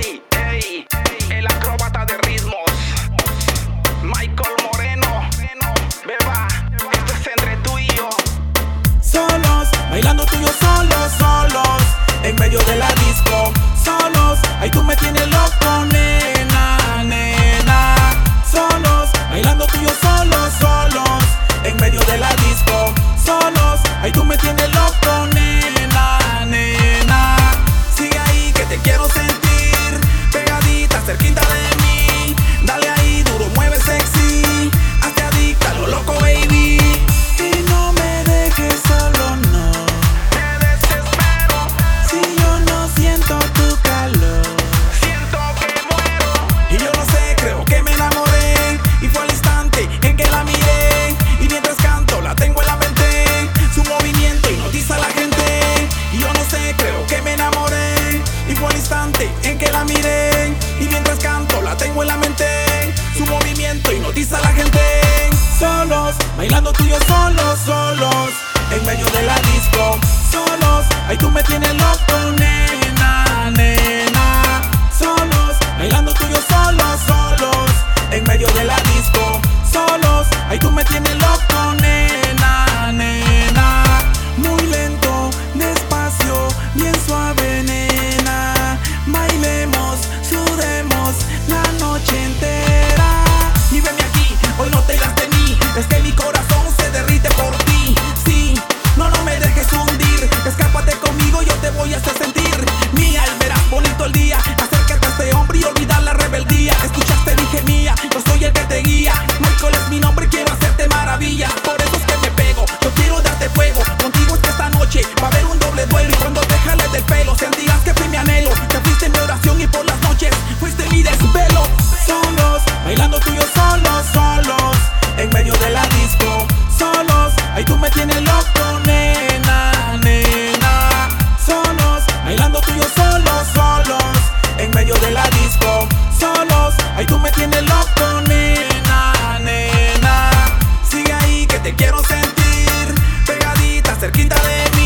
El acróbata de ritmos. Michael Moreno, beba, esto es entre tú y yo. Solos, bailando tú y yo solos, solos, en medio de la disco. Solos, ahí tú me tienes loco, nena, nena. Solos, bailando tú y yo solos, solos, en medio de la disco. Solos, ahí tú me tienes loco, nena, solos, bailando tú y yo solos, solos, en medio de la disco, solos, ahí tú me tienes Ay, tú me tienes loco, nena, nena. Sigue ahí que te quiero sentir. Pegadita, cerquita de mí.